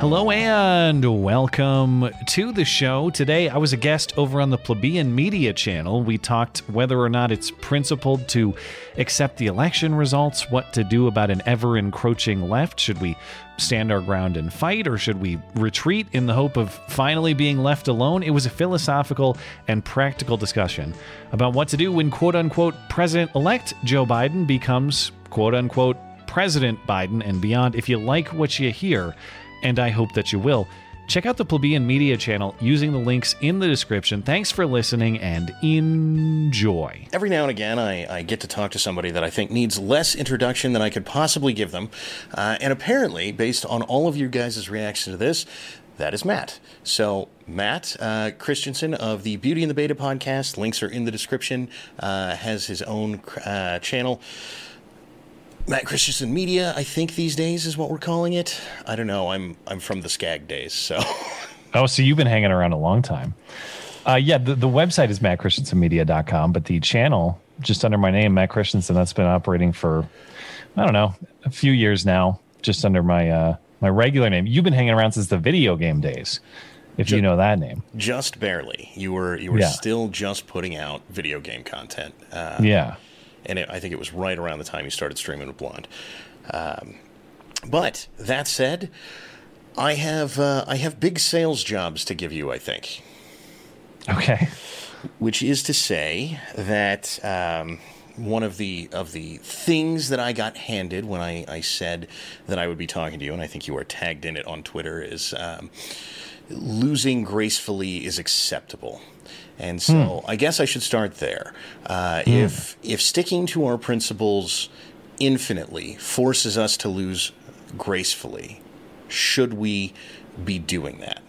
Hello and welcome to the show. Today I was a guest over on the Plebeian Media channel. We talked whether or not it's principled to accept the election results, what to do about an ever encroaching left. Should we stand our ground and fight, or should we retreat in the hope of finally being left alone? It was a philosophical and practical discussion about what to do when quote unquote President elect Joe Biden becomes quote unquote President Biden and beyond. If you like what you hear, and I hope that you will. Check out the Plebeian Media channel using the links in the description. Thanks for listening and enjoy. Every now and again, I, I get to talk to somebody that I think needs less introduction than I could possibly give them. Uh, and apparently, based on all of you guys' reaction to this, that is Matt. So, Matt uh, Christensen of the Beauty and the Beta podcast, links are in the description, uh, has his own uh, channel. Matt Christensen Media, I think these days is what we're calling it. I don't know. I'm I'm from the Skag days, so. oh, so you've been hanging around a long time. Uh, yeah, the, the website is mattchristensenmedia.com, but the channel just under my name, Matt Christensen, that's been operating for I don't know a few years now, just under my uh, my regular name. You've been hanging around since the video game days, if just, you know that name. Just barely. You were you were yeah. still just putting out video game content. Uh, yeah and it, I think it was right around the time he started streaming with Blonde. Um, but that said, I have uh, I have big sales jobs to give you. I think. Okay. Which is to say that um, one of the of the things that I got handed when I, I said that I would be talking to you, and I think you are tagged in it on Twitter, is um, losing gracefully is acceptable. And so hmm. I guess I should start there. Uh, hmm. If if sticking to our principles infinitely forces us to lose gracefully, should we be doing that?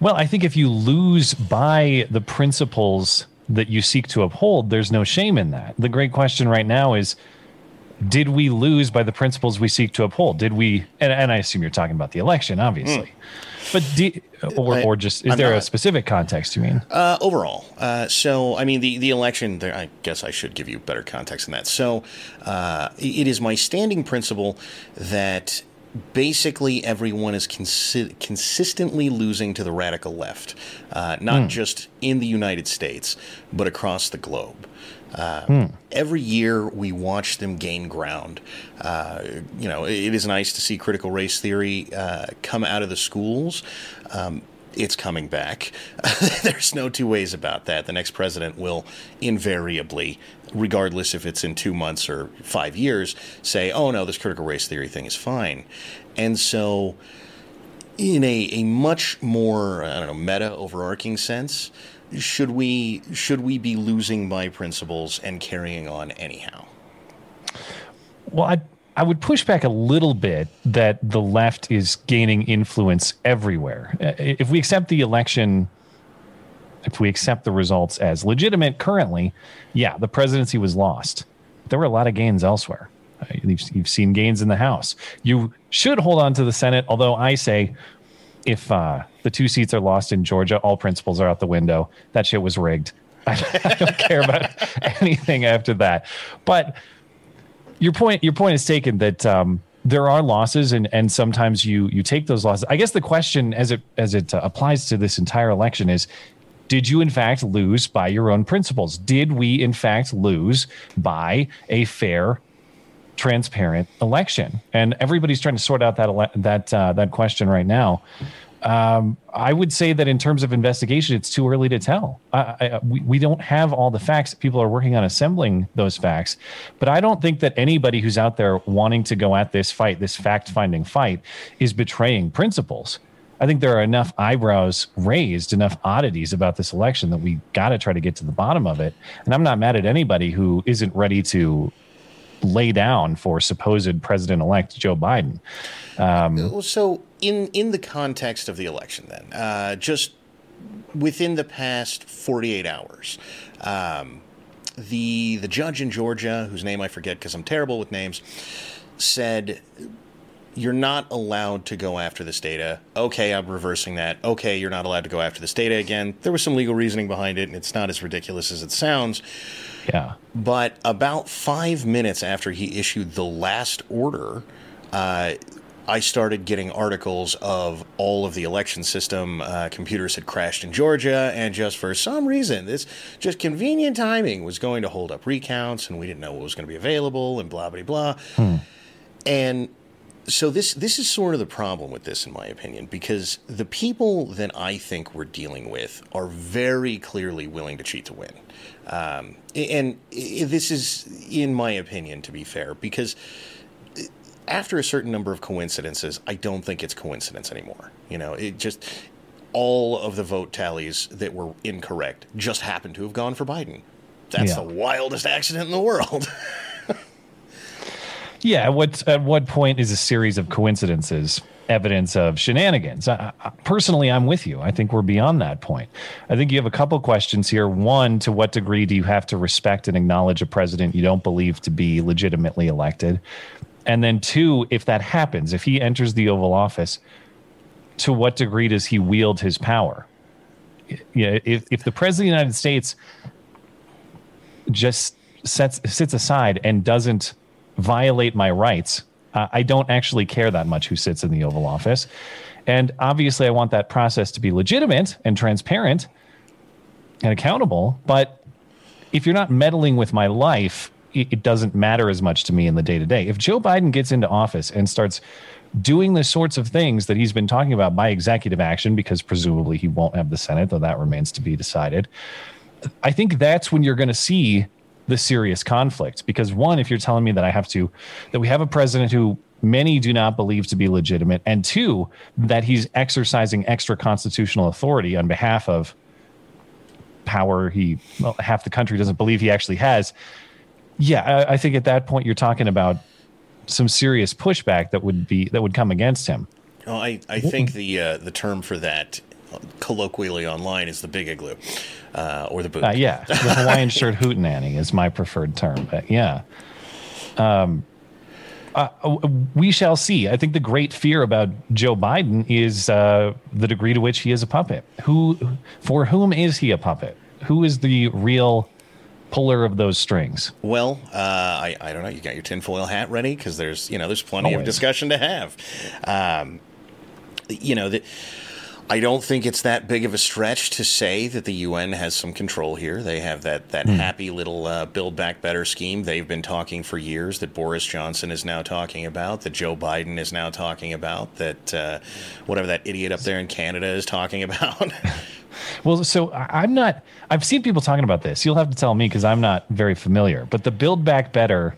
Well, I think if you lose by the principles that you seek to uphold, there's no shame in that. The great question right now is did we lose by the principles we seek to uphold? Did we, and, and I assume you're talking about the election, obviously. Mm. But do, or, or just is I'm there not, a specific context you mean? Uh, overall, uh, so I mean the the election. I guess I should give you better context than that. So uh, it is my standing principle that basically everyone is consi- consistently losing to the radical left, uh, not mm. just in the United States but across the globe. Uh, hmm. Every year we watch them gain ground. Uh, you know, it is nice to see critical race theory uh, come out of the schools. Um, it's coming back. There's no two ways about that. The next president will invariably, regardless if it's in two months or five years, say, oh no, this critical race theory thing is fine. And so, in a, a much more, I don't know, meta overarching sense, should we should we be losing my principles and carrying on anyhow? Well, I I would push back a little bit that the left is gaining influence everywhere. Uh, if we accept the election, if we accept the results as legitimate currently, yeah, the presidency was lost. There were a lot of gains elsewhere. Uh, you've, you've seen gains in the House. You should hold on to the Senate, although I say if uh, the two seats are lost in Georgia, all principles are out the window. That shit was rigged. I, I don't care about anything after that. But your point, your point is taken that um, there are losses, and and sometimes you you take those losses. I guess the question, as it as it uh, applies to this entire election, is. Did you in fact lose by your own principles? Did we in fact lose by a fair transparent election? And everybody's trying to sort out that ele- that uh, that question right now. Um, I would say that in terms of investigation, it's too early to tell. I, I, we, we don't have all the facts. People are working on assembling those facts. But I don't think that anybody who's out there wanting to go at this fight, this fact finding fight, is betraying principles. I think there are enough eyebrows raised, enough oddities about this election that we got to try to get to the bottom of it. And I'm not mad at anybody who isn't ready to lay down for supposed president elect Joe Biden. Um, so, in in the context of the election, then, uh, just within the past 48 hours. Um, the the judge in Georgia, whose name I forget because I'm terrible with names, said you're not allowed to go after this data. Okay, I'm reversing that. Okay, you're not allowed to go after this data again. There was some legal reasoning behind it, and it's not as ridiculous as it sounds. Yeah. But about five minutes after he issued the last order, uh, I started getting articles of all of the election system uh, computers had crashed in Georgia, and just for some reason, this just convenient timing was going to hold up recounts, and we didn't know what was going to be available, and blah blah blah. Hmm. And so this this is sort of the problem with this, in my opinion, because the people that I think we're dealing with are very clearly willing to cheat to win, um, and this is, in my opinion, to be fair, because after a certain number of coincidences, I don't think it's coincidence anymore. You know, it just all of the vote tallies that were incorrect just happened to have gone for Biden. That's Yeah. the wildest accident in the world. Yeah. At what at what point is a series of coincidences evidence of shenanigans? I, I, personally, I'm with you. I think we're beyond that point. I think you have a couple questions here. One, to what degree do you have to respect and acknowledge a president you don't believe to be legitimately elected? And then two, if that happens, if he enters the Oval Office, to what degree does he wield his power? Yeah, if if the president of the United States just sets sits aside and doesn't violate my rights, uh, I don't actually care that much who sits in the Oval Office. And obviously, I want that process to be legitimate and transparent and accountable. But if you're not meddling with my life, it, doesn't matter as much to me in the day to day. If Joe Biden gets into office and starts doing the sorts of things that he's been talking about by executive action, because presumably he won't have the Senate, though that remains to be decided. I think that's when you're going to see the serious conflict. Because one, if you're telling me that I have to, that we have a president who many do not believe to be legitimate, and two, that he's exercising extra constitutional authority on behalf of power he, well, half the country doesn't believe he actually has. Yeah, I, I think at that point you're talking about some serious pushback that would be that would come against him. Well, I, I think the uh, the term for that colloquially online is the big igloo uh, or the boot. Uh, yeah, the Hawaiian shirt hootenanny is my preferred term, but yeah. Um, uh, we shall see. I think the great fear about Joe Biden is uh, the degree to which he is a puppet. Who, for whom is he a puppet? Who is the real puller of those strings? Well, uh, I, I don't know. You got your tinfoil hat ready because there's you know there's plenty of discussion to have. Um, you know that I don't think it's that big of a stretch to say that the UN has some control here. They have that that happy little uh, Build Back Better scheme they've been talking for years. That Boris Johnson is now talking about. That Joe Biden is now talking about. That uh, whatever that idiot up there in Canada is talking about. Well, so I'm not. I've seen people talking about this. You'll have to tell me because I'm not very familiar. But the Build Back Better,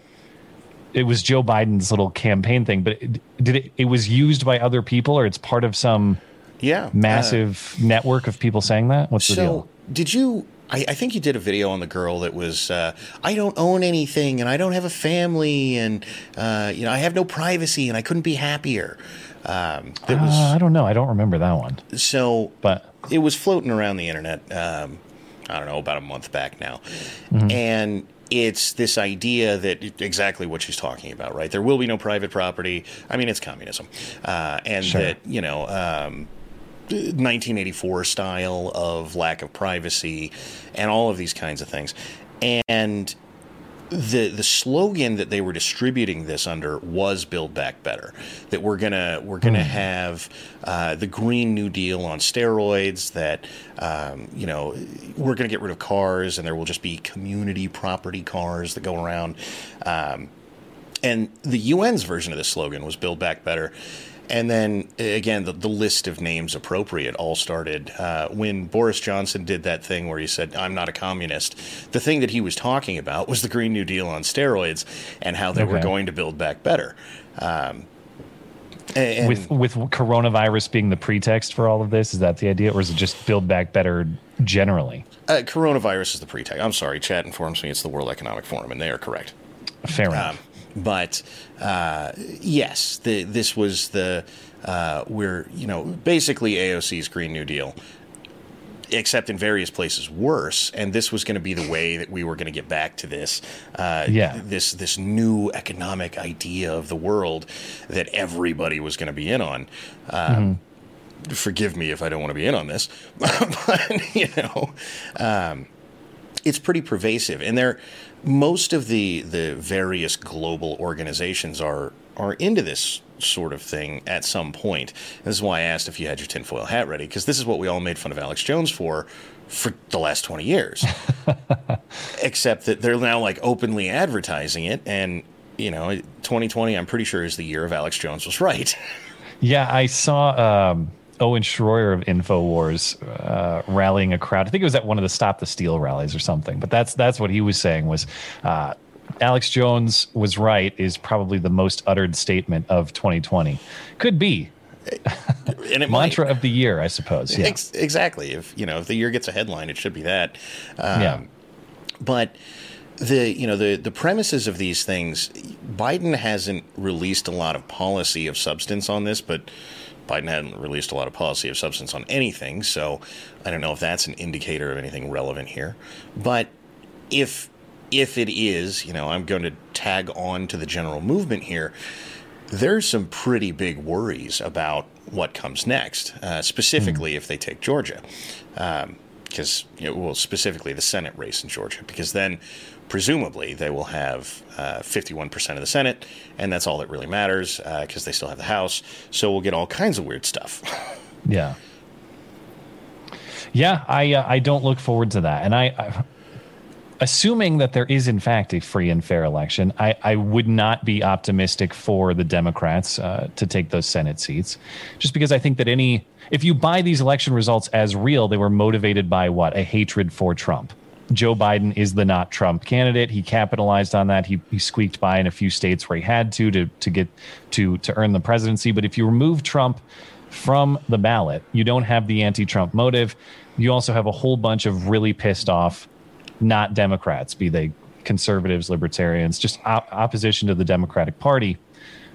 it was Joe Biden's little campaign thing. But it, did it? It was used by other people, or it's part of some yeah, uh, massive network of people saying that. What's the So, deal? did you? I, I think you did a video on the girl that was, uh, I don't own anything and I don't have a family and, uh, you know, I have no privacy and I couldn't be happier. Um, Uh, I don't know. I don't remember that one. so But it was floating around the internet, um, I don't know, about a month back now. And it's this idea that exactly what she's talking about, right? There will be no private property. I mean, it's communism. Uh, and Sure. that, you know, um, 1984 style of lack of privacy and all of these kinds of things. And the the slogan that they were distributing this under was "Build Back Better." That we're gonna we're gonna have uh, the Green New Deal on steroids. That um, you know we're gonna get rid of cars, and there will just be community property cars that go around. Um, and the UN's version of this slogan was "Build Back Better." And then again, the, the list of names appropriate all started uh, when Boris Johnson did that thing where he said, I'm not a communist. The thing that he was talking about was the Green New Deal on steroids and how they were going to build back better. Um, and, with with coronavirus being the pretext for all of this, is that the idea, or is it just Build Back Better generally? uh, coronavirus is the pretext. I'm sorry, chat informs me it's the World Economic Forum, and they are correct. Fair enough. Um, but uh, yes, the, this was the uh, we're you know basically AOC's Green New Deal. except in various places worse. And this was going to be the way that we were going to get back to this, uh, Yeah. this this new economic idea of the world that everybody was going to be in on. Um, Forgive me if I don't want to be in on this, but you know, um, it's pretty pervasive, and there most of the the various global organizations are are into this sort of thing at some point. This is why I asked if you had your tinfoil hat ready, because this is what we all made fun of Alex Jones for for the last 20 years. Except that they're now like openly advertising it and you know, 2020 I'm pretty sure is the year of Alex Jones was right. Yeah, I saw um, Owen Schroyer of Infowars uh, rallying a crowd. I think it was at one of the Stop the Steal rallies or something. But that's that's what he was saying was uh, Alex Jones was right is probably the most uttered statement of 2020. Could be And it might. mantra of the year, I suppose. Yeah, Ex- exactly. If you know, if the year gets a headline, it should be that. Um, yeah, but the you know the the premises of these things biden hasn't released a lot of policy of substance on this but biden hadn't released a lot of policy of substance on anything so i don't know if that's an indicator of anything relevant here. But if if it is you know i'm going to tag on to the general movement here there's some pretty big worries about what comes next, uh, specifically if they take Georgia, because you know, well, specifically the Senate race in Georgia, because then presumably they will have uh, 51% of the Senate, and that's all that really matters because they still have the House. So we'll get all kinds of weird stuff. yeah, yeah. I uh, I don't look forward to that, and I, I assuming that there is in fact a free and fair election, I, I would not be optimistic for the Democrats uh, to take those Senate seats, just because I think that any if you buy these election results as real, they were motivated by what a hatred for Trump. Joe Biden is the not Trump candidate. He capitalized on that. He, he squeaked by in a few states where he had to to to get to to earn the presidency. But if you remove Trump from the ballot, you don't have the anti-Trump motive. You also have a whole bunch of really pissed off not Democrats, be they conservatives, libertarians, just op- opposition to the Democratic Party,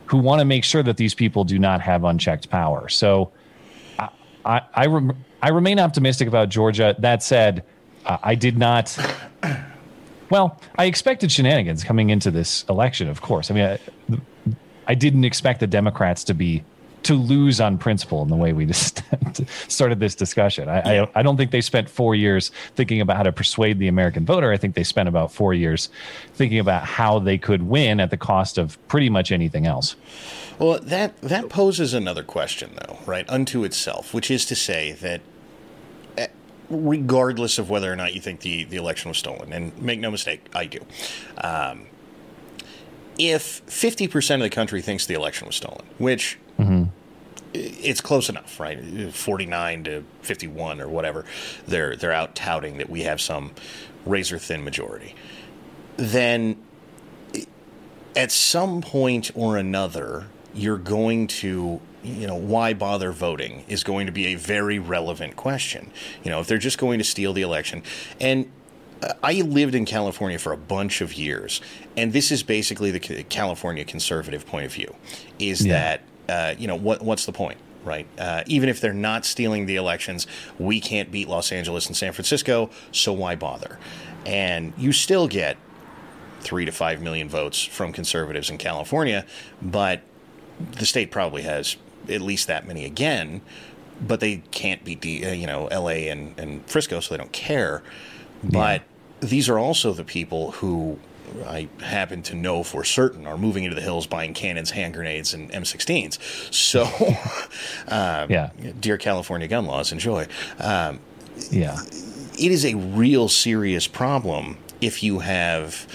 who want to make sure that these people do not have unchecked power. So I, I, I, rem- I remain optimistic about Georgia. That said, uh, I did not. Well, I expected shenanigans coming into this election, of course. I mean, I, I didn't expect the Democrats to be to lose on principle in the way we just started this discussion. I, I, I don't think they spent four years thinking about how to persuade the American voter. I think they spent about four years thinking about how they could win at the cost of pretty much anything else. Well, that that poses another question, though, right? Unto itself, which is to say that, regardless of whether or not you think the the election was stolen, and make no mistake, I do. Um, if fifty percent of the country thinks the election was stolen, which it's close enough, right? Forty nine to fifty one or whatever, they're they're out touting that we have some razor thin majority. Then at some point or another, you're going to, you know, why bother voting is going to be a very relevant question. You know, if they're just going to steal the election. And uh, I lived in California for a bunch of years, and this is basically the California conservative point of view is Yeah. that, uh, you know, what, what's the point? Right. Uh, even if they're not stealing the elections, we can't beat Los Angeles and San Francisco, so why bother? And you still get three to five million votes from conservatives in California, but the state probably has at least that many again. But they can't beat the uh, you know L.A. and, and Frisco, so they don't care. But these are also the people who I happen to know for certain are moving into the hills buying cannons, hand grenades, and M16s. So, um, Yeah. dear California gun laws, enjoy. Um, Yeah. it is a real serious problem if you have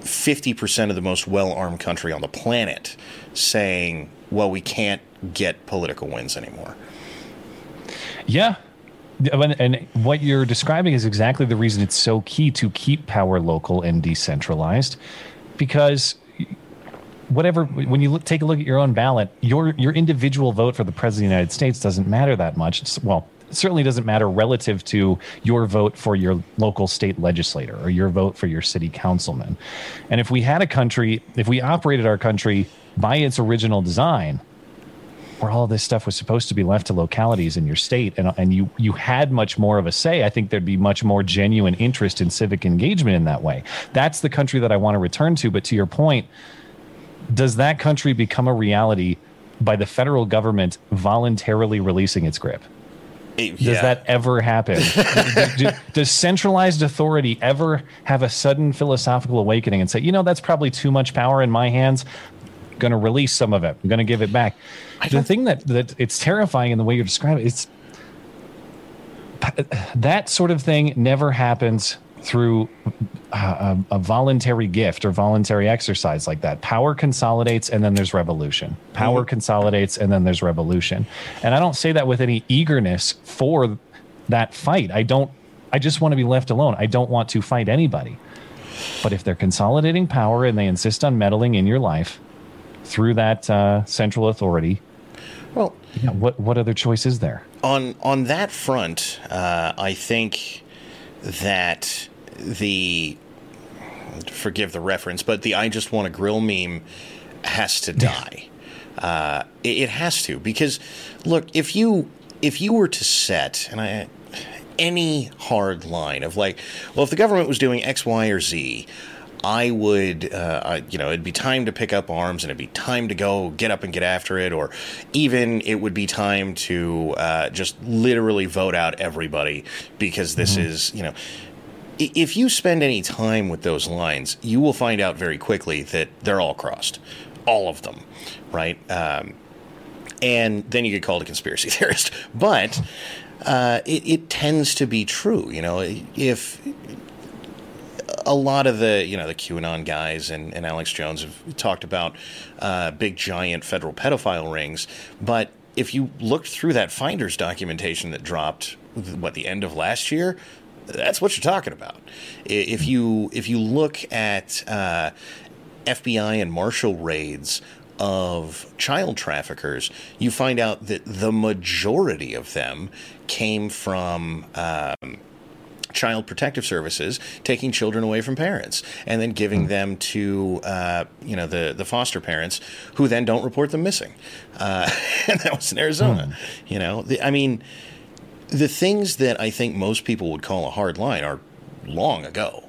50% of the most well armed country on the planet saying, well, we can't get political wins anymore. Yeah. And what you're describing is exactly the reason it's so key to keep power local and decentralized because whatever when you look, take a look at your own ballot your your individual vote for the president of the United States doesn't matter that much it's, well it certainly doesn't matter relative to your vote for your local state legislator or your vote for your city councilman and if we had a country if we operated our country by its original design where all this stuff was supposed to be left to localities in your state and, and you you had much more of a say i think there'd be much more genuine interest in civic engagement in that way that's the country that i want to return to but to your point does that country become a reality by the federal government voluntarily releasing its grip does yeah. that ever happen? does, do- does centralized authority ever have a sudden philosophical awakening and say, you know, that's probably too much power in my hands? Going to release some of it. I'm going to give it back. The thing that, that it's terrifying in the way you're describing it's that sort of thing never happens through uh, a, a voluntary gift or voluntary exercise like that. Power consolidates and then there's revolution. Power mm-hmm. consolidates and then there's revolution. And I don't say that with any eagerness for that fight. I don't, I just want to be left alone. I don't want to fight anybody. But if they're consolidating power and they insist on meddling in your life through that uh, central authority, well, yeah, what, what other choice is there? on on that front, uh, I think that the forgive the reference, but the "I just want to grill" meme has to die. uh, it, it has to because look, if you if you were to set and I any hard line of like, well, if the government was doing X, Y, or Z, I would, uh, I, you know, it'd be time to pick up arms and it'd be time to go get up and get after it, or even it would be time to uh, just literally vote out everybody because this is, you know, if you spend any time with those lines, you will find out very quickly that they're all crossed, all of them, right? Um, and then you get called a conspiracy theorist. But uh, it, it tends to be true, you know. If a lot of the you know the QAnon guys and, and Alex Jones have talked about uh, big giant federal pedophile rings, but if you looked through that Finders documentation that dropped what the end of last year, that's what you're talking about. If you if you look at uh, FBI and Marshal raids of child traffickers, you find out that the majority of them came from. Um, child protective services taking children away from parents and then giving them to uh, you know the the foster parents who then don't report them missing. Uh, and that was in Arizona you know? The, I mean the things that I think most people would call a hard line are long ago.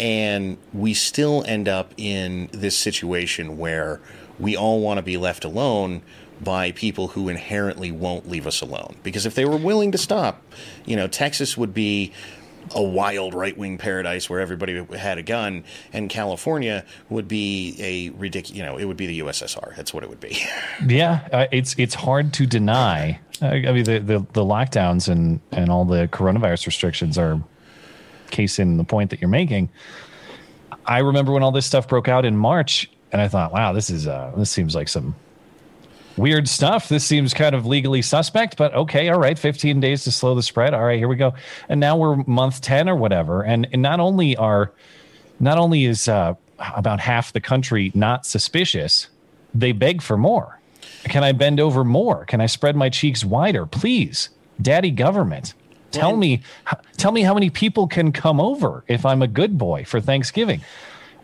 And we still end up in this situation where we all want to be left alone by people who inherently won't leave us alone. Because if they were willing to stop, you know, Texas would be a wild right wing paradise where everybody had a gun, and California would be a ridiculous, you know, it would be the USSR. That's what it would be. Yeah, uh, it's it's hard to deny. I mean, the, the the lockdowns and and all the coronavirus restrictions are case in the point that you're making. I remember when all this stuff broke out in March, and I thought, wow, this is uh, this seems like some weird stuff. This seems kind of legally suspect, but okay, all right, 15 days to slow the spread. All right, here we go. And now we're month 10 or whatever, and, and not only are not only is uh, about half the country not suspicious, they beg for more. Can I bend over more? Can I spread my cheeks wider, please? Daddy government, tell me, tell me how many people can come over if I'm a good boy for Thanksgiving.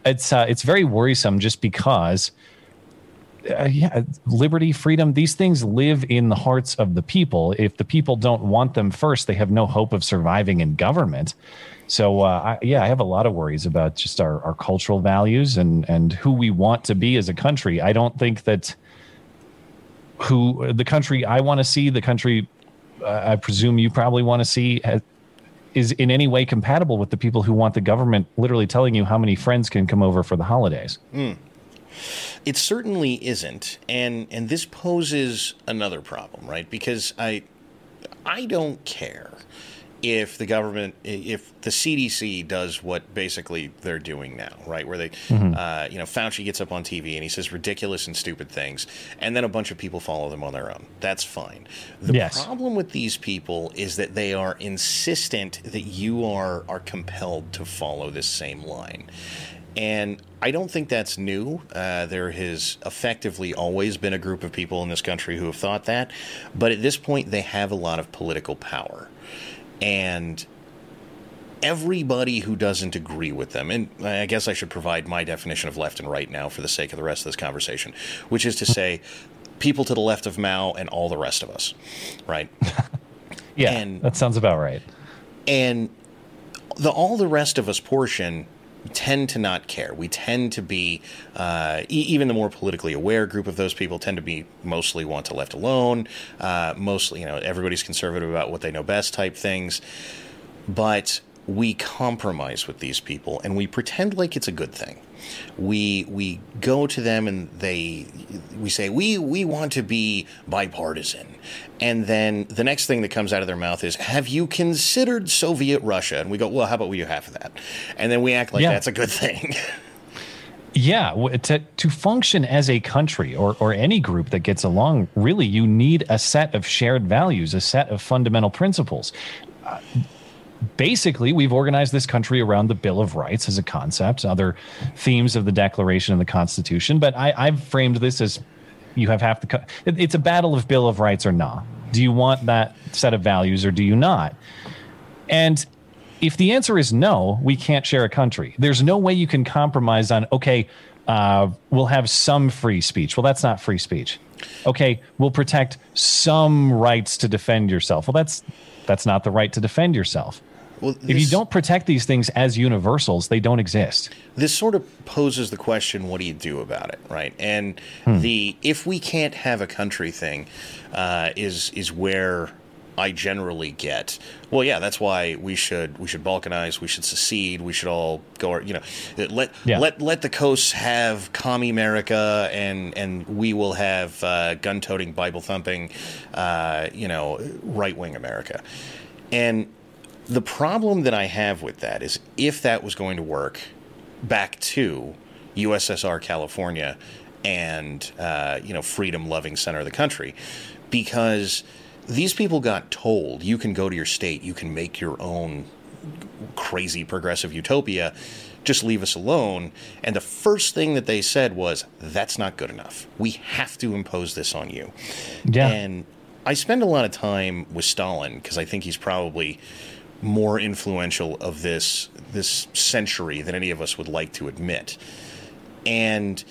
It's uh, it's very worrisome just because uh, yeah, liberty, freedom, these things live in the hearts of the people. If the people don't want them first, they have no hope of surviving in government. So, uh, I, yeah, I have a lot of worries about just our, our cultural values and, and who we want to be as a country. I don't think that who the country I want to see, the country uh, I presume you probably want to see, has, is in any way compatible with the people who want the government literally telling you how many friends can come over for the holidays. It certainly isn't, and and this poses another problem, right? Because I I don't care if the government if the CDC does what basically they're doing now, right? Where they uh, you know Fauci gets up on TV and he says ridiculous and stupid things, and then a bunch of people follow them on their own. That's fine. The Yes. problem with these people is that they are insistent that you are are compelled to follow this same line. And I don't think that's new. Uh, there has effectively always been a group of people in this country who have thought that. But at this point, they have a lot of political power. And everybody who doesn't agree with them, and I guess I should provide my definition of left and right now for the sake of the rest of this conversation, which is to say, people to the left of Mao and all the rest of us, right? Yeah, And- that sounds about right. and the all the rest of us portion tend to not care. We tend to be uh, e- even the more politically aware group of those people tend to be mostly want to left alone. Uh, mostly, you know, everybody's conservative about what they know best type things, but we compromise with these people and we pretend like it's a good thing. We we go to them and they we say we we want to be bipartisan, and then the next thing that comes out of their mouth is, "Have you considered Soviet Russia?" And we go, "Well, how about we do half of that?" And then we act like Yeah. that's a good thing. Yeah, to, to function as a country or, or any group that gets along, really, you need a set of shared values, a set of fundamental principles. Uh, basically, we've organized this country around the Bill of Rights as a concept, other themes of the Declaration and the Constitution. But I, I've framed this as you have half the. Co- it's a battle of Bill of Rights or not. Do you want that set of values or do you not? And if the answer is no, we can't share a country. There's no way you can compromise on, okay, uh, we'll have some free speech. Well, that's not free speech. Okay, we'll protect some rights to defend yourself. Well, that's that's not the right to defend yourself. Well, If you don't protect these things as universals, they don't exist. this sort of poses the question what do you do about it right and Hmm. the if we can't have a country thing uh, is is where i generally get well yeah that's why we should we should balkanize we should secede we should all go you know let Yeah. let let the coasts have commie america and and we will have uh, gun-toting bible thumping uh, you know right-wing america and the problem that I have with that is if that was going to work back to USSR California and uh, you know freedom loving center of the country, because these people got told you can go to your state, you can make your own crazy progressive utopia. Just leave us alone. And the first thing that they said was, that's not good enough. We have to impose this on you. Yeah. And I spend a lot of time with Stalin because I think he's probably more influential of this this century than any of us would like to admit. And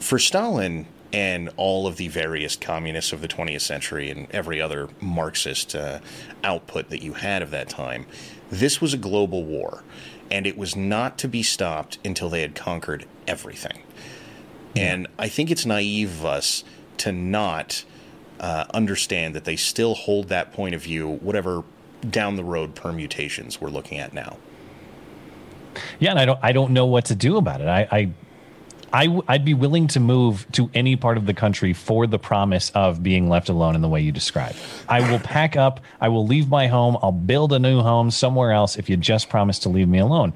for Stalin and all of the various communists of the 20th century and every other Marxist uh, output that you had of that time, this was a global war. And it was not to be stopped until they had conquered everything. And I think it's naive of us to not uh, understand that they still hold that point of view, whatever down the road permutations we're looking at now. Yeah, and I don't I don't know what to do about it. I, I I w- I'd be willing to move to any part of the country for the promise of being left alone in the way you describe. I will pack up. I will leave my home. I'll build a new home somewhere else if you just promise to leave me alone.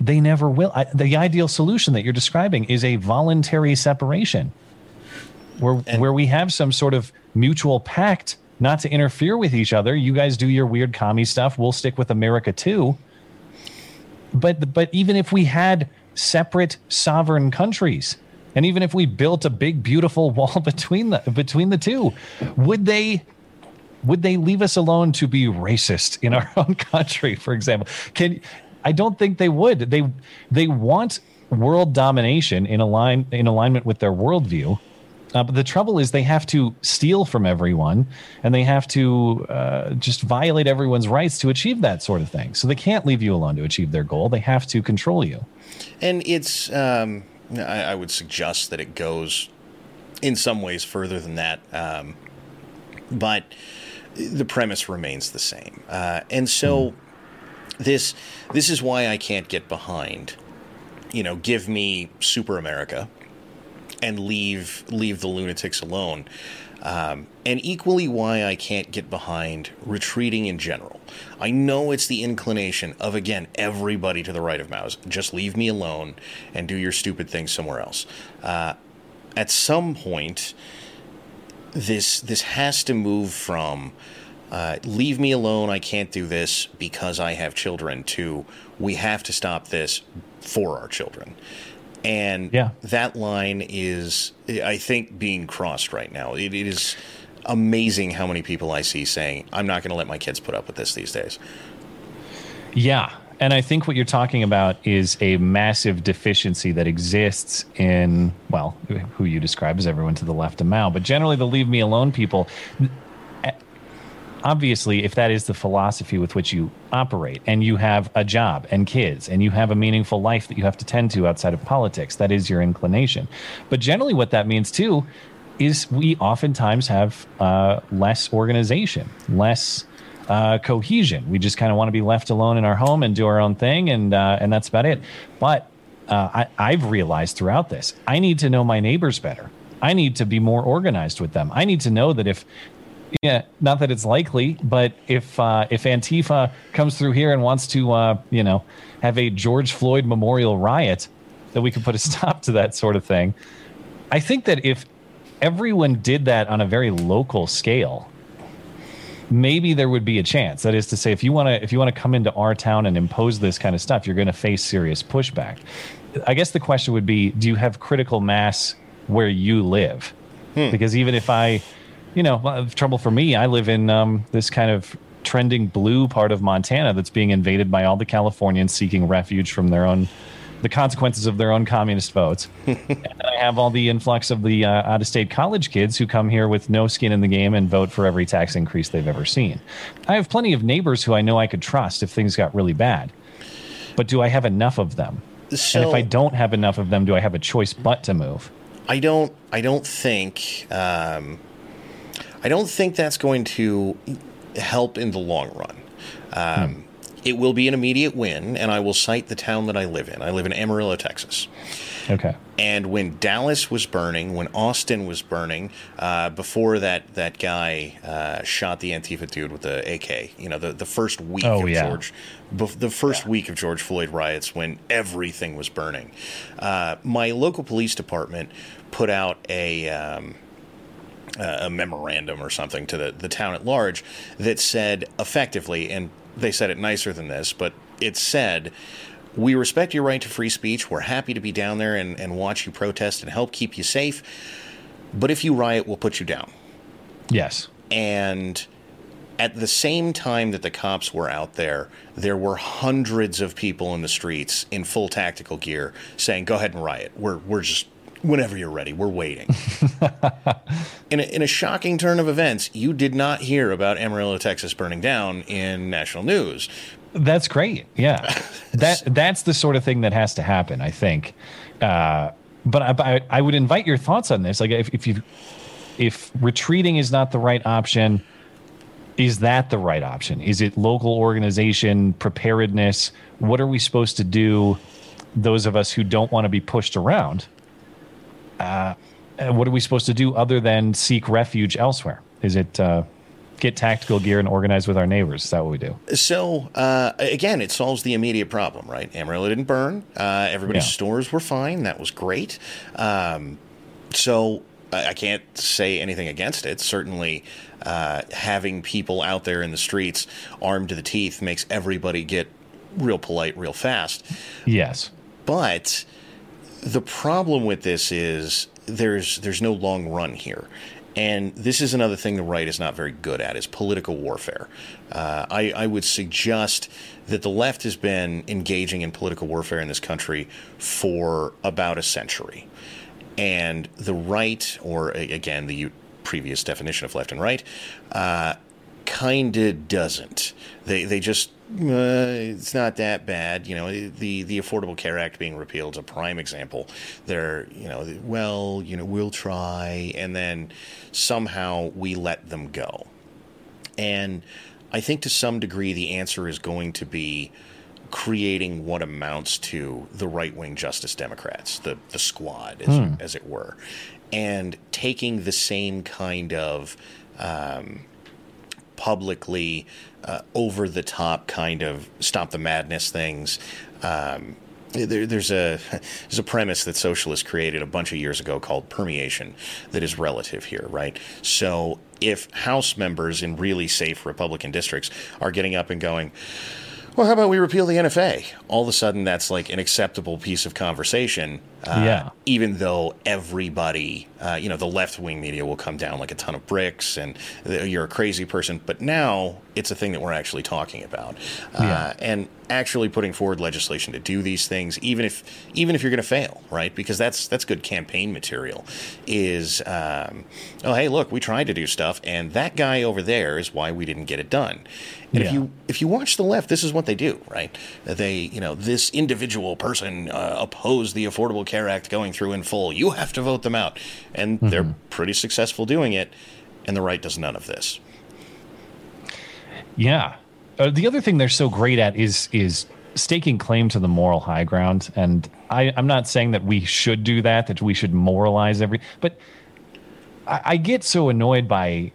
They never will. I, the ideal solution that you're describing is a voluntary separation, where where we have some sort of mutual pact not to interfere with each other. You guys do your weird commie stuff. We'll stick with America too but but even if we had separate sovereign countries and even if we built a big beautiful wall between the between the two would they would they leave us alone to be racist in our own country for example can i don't think they would they they want world domination in align in alignment with their worldview uh, but the trouble is they have to steal from everyone and they have to uh, just violate everyone's rights to achieve that sort of thing. So they can't leave you alone to achieve their goal. They have to control you. And it's, um, I, I would suggest that it goes in some ways further than that. Um, but the premise remains the same. Uh, and so this, this is why I can't get behind, you know, give me Super America and leave leave the lunatics alone. Um, and equally, why I can't get behind retreating in general. I know it's the inclination of again everybody to the right of Mao's. Just leave me alone and do your stupid thing somewhere else. Uh, at some point, this this has to move from uh, leave me alone. I can't do this because I have children. To we have to stop this for our children. And Yeah. that line is, I think, being crossed right now. It, it is amazing how many people I see saying, I'm not going to let my kids put up with this these days. Yeah. And I think what you're talking about is a massive deficiency that exists in, well, who you describe as everyone to the left of Mao, but generally the leave me alone people. Obviously, if that is the philosophy with which you operate and you have a job and kids and you have a meaningful life that you have to tend to outside of politics, that is your inclination. But generally, what that means too is we oftentimes have uh, less organization, less uh, cohesion. We just kind of want to be left alone in our home and do our own thing, and uh, and that's about it. But uh, I, I've realized throughout this, I need to know my neighbors better. I need to be more organized with them. I need to know that if yeah, not that it's likely, but if uh, if Antifa comes through here and wants to, uh, you know, have a George Floyd memorial riot, that we could put a stop to that sort of thing. I think that if everyone did that on a very local scale, maybe there would be a chance. That is to say, if you want to if you want to come into our town and impose this kind of stuff, you're going to face serious pushback. I guess the question would be: Do you have critical mass where you live? Hmm. Because even if I, you know, trouble for me, I live in um, this kind of trending blue part of Montana that's being invaded by all the Californians seeking refuge from their own the consequences of their own communist votes. and I have all the influx of the uh, out of state college kids who come here with no skin in the game and vote for every tax increase they've ever seen. I have plenty of neighbors who I know I could trust if things got really bad. But do I have enough of them? So, and if I don't have enough of them, do I have a choice but to move? I don't. I don't think. Um, I don't think that's going to help in the long run. Um, hmm. It will be an immediate win, and I will cite the town that I live in. I live in Amarillo, Texas. Okay. And when Dallas was burning, when Austin was burning, uh, before that that guy uh, shot the Antifa dude with the AK, you know, the, the first week oh, of yeah. George, the first yeah. week of George Floyd riots, when everything was burning, uh, my local police department put out a. Um, a memorandum or something to the, the town at large that said effectively, and they said it nicer than this, but it said, We respect your right to free speech. We're happy to be down there and, and watch you protest and help keep you safe. But if you riot, we'll put you down. Yes. And at the same time that the cops were out there, there were hundreds of people in the streets in full tactical gear saying, "Go ahead and riot. We're we're just whenever you're ready. We're waiting." in, a, in a shocking turn of events, you did not hear about Amarillo, Texas burning down in national news. That's great. Yeah, that that's the sort of thing that has to happen. I think. Uh, but I, I would invite your thoughts on this. Like, if, if you if retreating is not the right option, is that the right option? Is it local organization preparedness? What are we supposed to do? Those of us who don't want to be pushed around. Uh, what are we supposed to do other than seek refuge elsewhere? Is it uh, get tactical gear and organize with our neighbors? Is that what we do? So uh, again, it solves the immediate problem, right? Amarillo didn't burn. Uh, everybody's yeah. stores were fine. That was great. Um, so I can't say anything against it. Certainly, uh, having people out there in the streets armed to the teeth makes everybody get real polite real fast. Yes. But the problem with this is there's there's no long run here. And this is another thing the right is not very good at is political warfare. Uh, I, I, would suggest that the left has been engaging in political warfare in this country for about a century. And the right, or again, the previous definition of left and right, uh, kind of doesn't. They, they just uh, it's not that bad. You know, the the Affordable Care Act being repealed is a prime example. They're, you know, well, you know, we'll try, and then somehow we let them go. And I think to some degree the answer is going to be creating what amounts to the right wing Justice Democrats, the the squad, as, hmm. as it were, and taking the same kind of um, publicly uh, over the top kind of stop the madness things. Um, there, there's a there's a premise that socialists created a bunch of years ago called permeation that is relative here, right? So if House members in really safe Republican districts are getting up and going, well, how about we repeal the NFA? All of a sudden, that's like an acceptable piece of conversation. Uh, yeah. Even though everybody uh, you know, the left wing media will come down like a ton of bricks and you're a crazy person. But now it's a thing that we're actually talking about. Uh, yeah. And actually putting forward legislation to do these things, even if even if you're going to fail, right? Because that's that's good campaign material. Is um, oh hey look, we tried to do stuff, and that guy over there is why we didn't get it done. And yeah. if you if you watch the left, this is what they do, right? They you know this individual person uh, opposed the Affordable Care Act going through in full. You have to vote them out, and mm-hmm. they're pretty successful doing it. And the right does none of this. Yeah, uh, the other thing they're so great at is is staking claim to the moral high ground. And I, I'm not saying that we should do that, that we should moralize every, but I, I get so annoyed by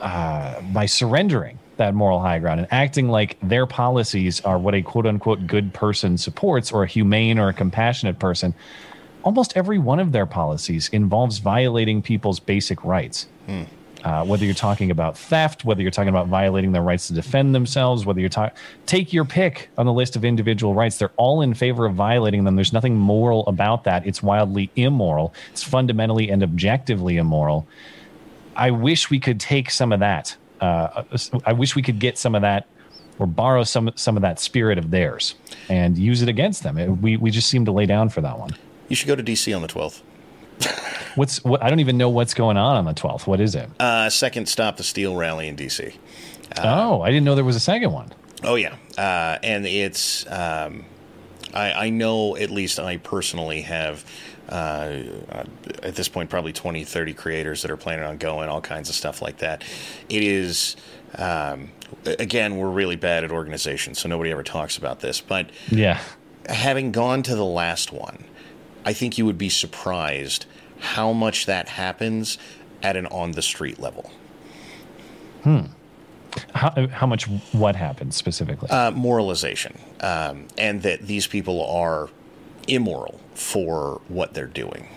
uh, by surrendering that moral high ground and acting like their policies are what a quote unquote good person supports or a humane or a compassionate person. Almost every one of their policies involves violating people's basic rights. Hmm. Uh, whether you're talking about theft, whether you're talking about violating their rights to defend themselves, whether you're talking, take your pick on the list of individual rights. They're all in favor of violating them. There's nothing moral about that. It's wildly immoral. It's fundamentally and objectively immoral. I wish we could take some of that. Uh, I wish we could get some of that or borrow some some of that spirit of theirs and use it against them. It, we we just seem to lay down for that one. You should go to DC on the 12th. What's what? I don't even know what's going on on the 12th. What is it? Uh, second stop the Steal rally in DC. Uh, oh, I didn't know there was a second one. Oh yeah, uh, and it's um, I, I, know at least I personally have. Uh, at this point, probably 20, 30 creators that are planning on going, all kinds of stuff like that. It is, um, again, we're really bad at organization, so nobody ever talks about this. But yeah, having gone to the last one, I think you would be surprised how much that happens at an on the street level. Hmm. How, how much what happens specifically? Uh, moralization. Um, and that these people are immoral for what they're doing.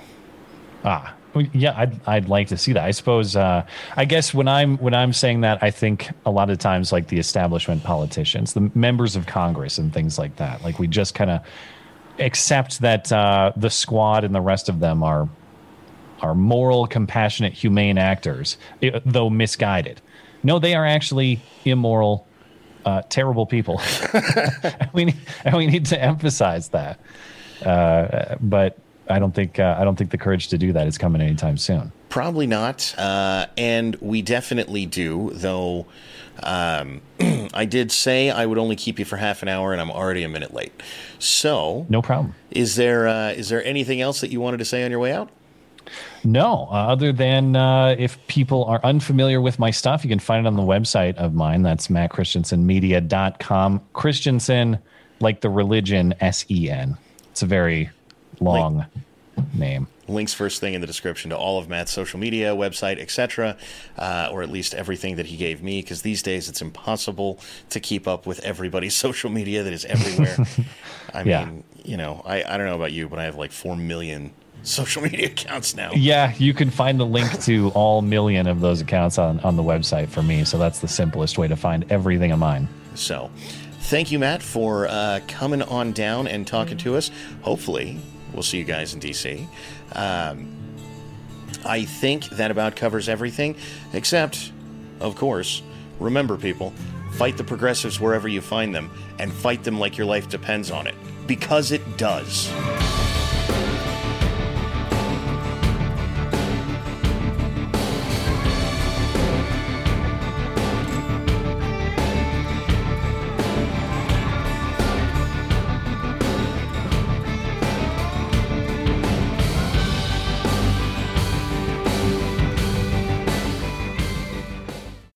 Ah, yeah, I'd, I'd like to see that. I suppose. Uh, I guess when I'm when I'm saying that, I think a lot of times like the establishment politicians, the members of Congress, and things like that. Like we just kind of accept that uh, the squad and the rest of them are are moral, compassionate, humane actors, though misguided. No, they are actually immoral, uh, terrible people. we need, we need to emphasize that. Uh, but I don't think uh, I don't think the courage to do that is coming anytime soon. Probably not, uh, and we definitely do. Though um, I did say I would only keep you for half an hour, and I'm already a minute late. So no problem. Is there uh, is there anything else that you wanted to say on your way out? No, uh, other than uh, if people are unfamiliar with my stuff, you can find it on the website of mine. That's mattchristiansenmedia.com. Christiansen, like the religion, S E N. It's a very long Link, name. Links first thing in the description to all of Matt's social media, website, etc., uh, or at least everything that he gave me, because these days it's impossible to keep up with everybody's social media that is everywhere. I mean, you know, I, I don't know about you, but I have like 4 million social media accounts now. Yeah, you can find the link to all million of those accounts on, on the website for me. So that's the simplest way to find everything of mine. So thank you, Matt, for uh, coming on down and talking to us. Hopefully, we'll see you guys in DC. Um, I think that about covers everything, except, of course, remember, people, fight the progressives wherever you find them and fight them like your life depends on it, because it does.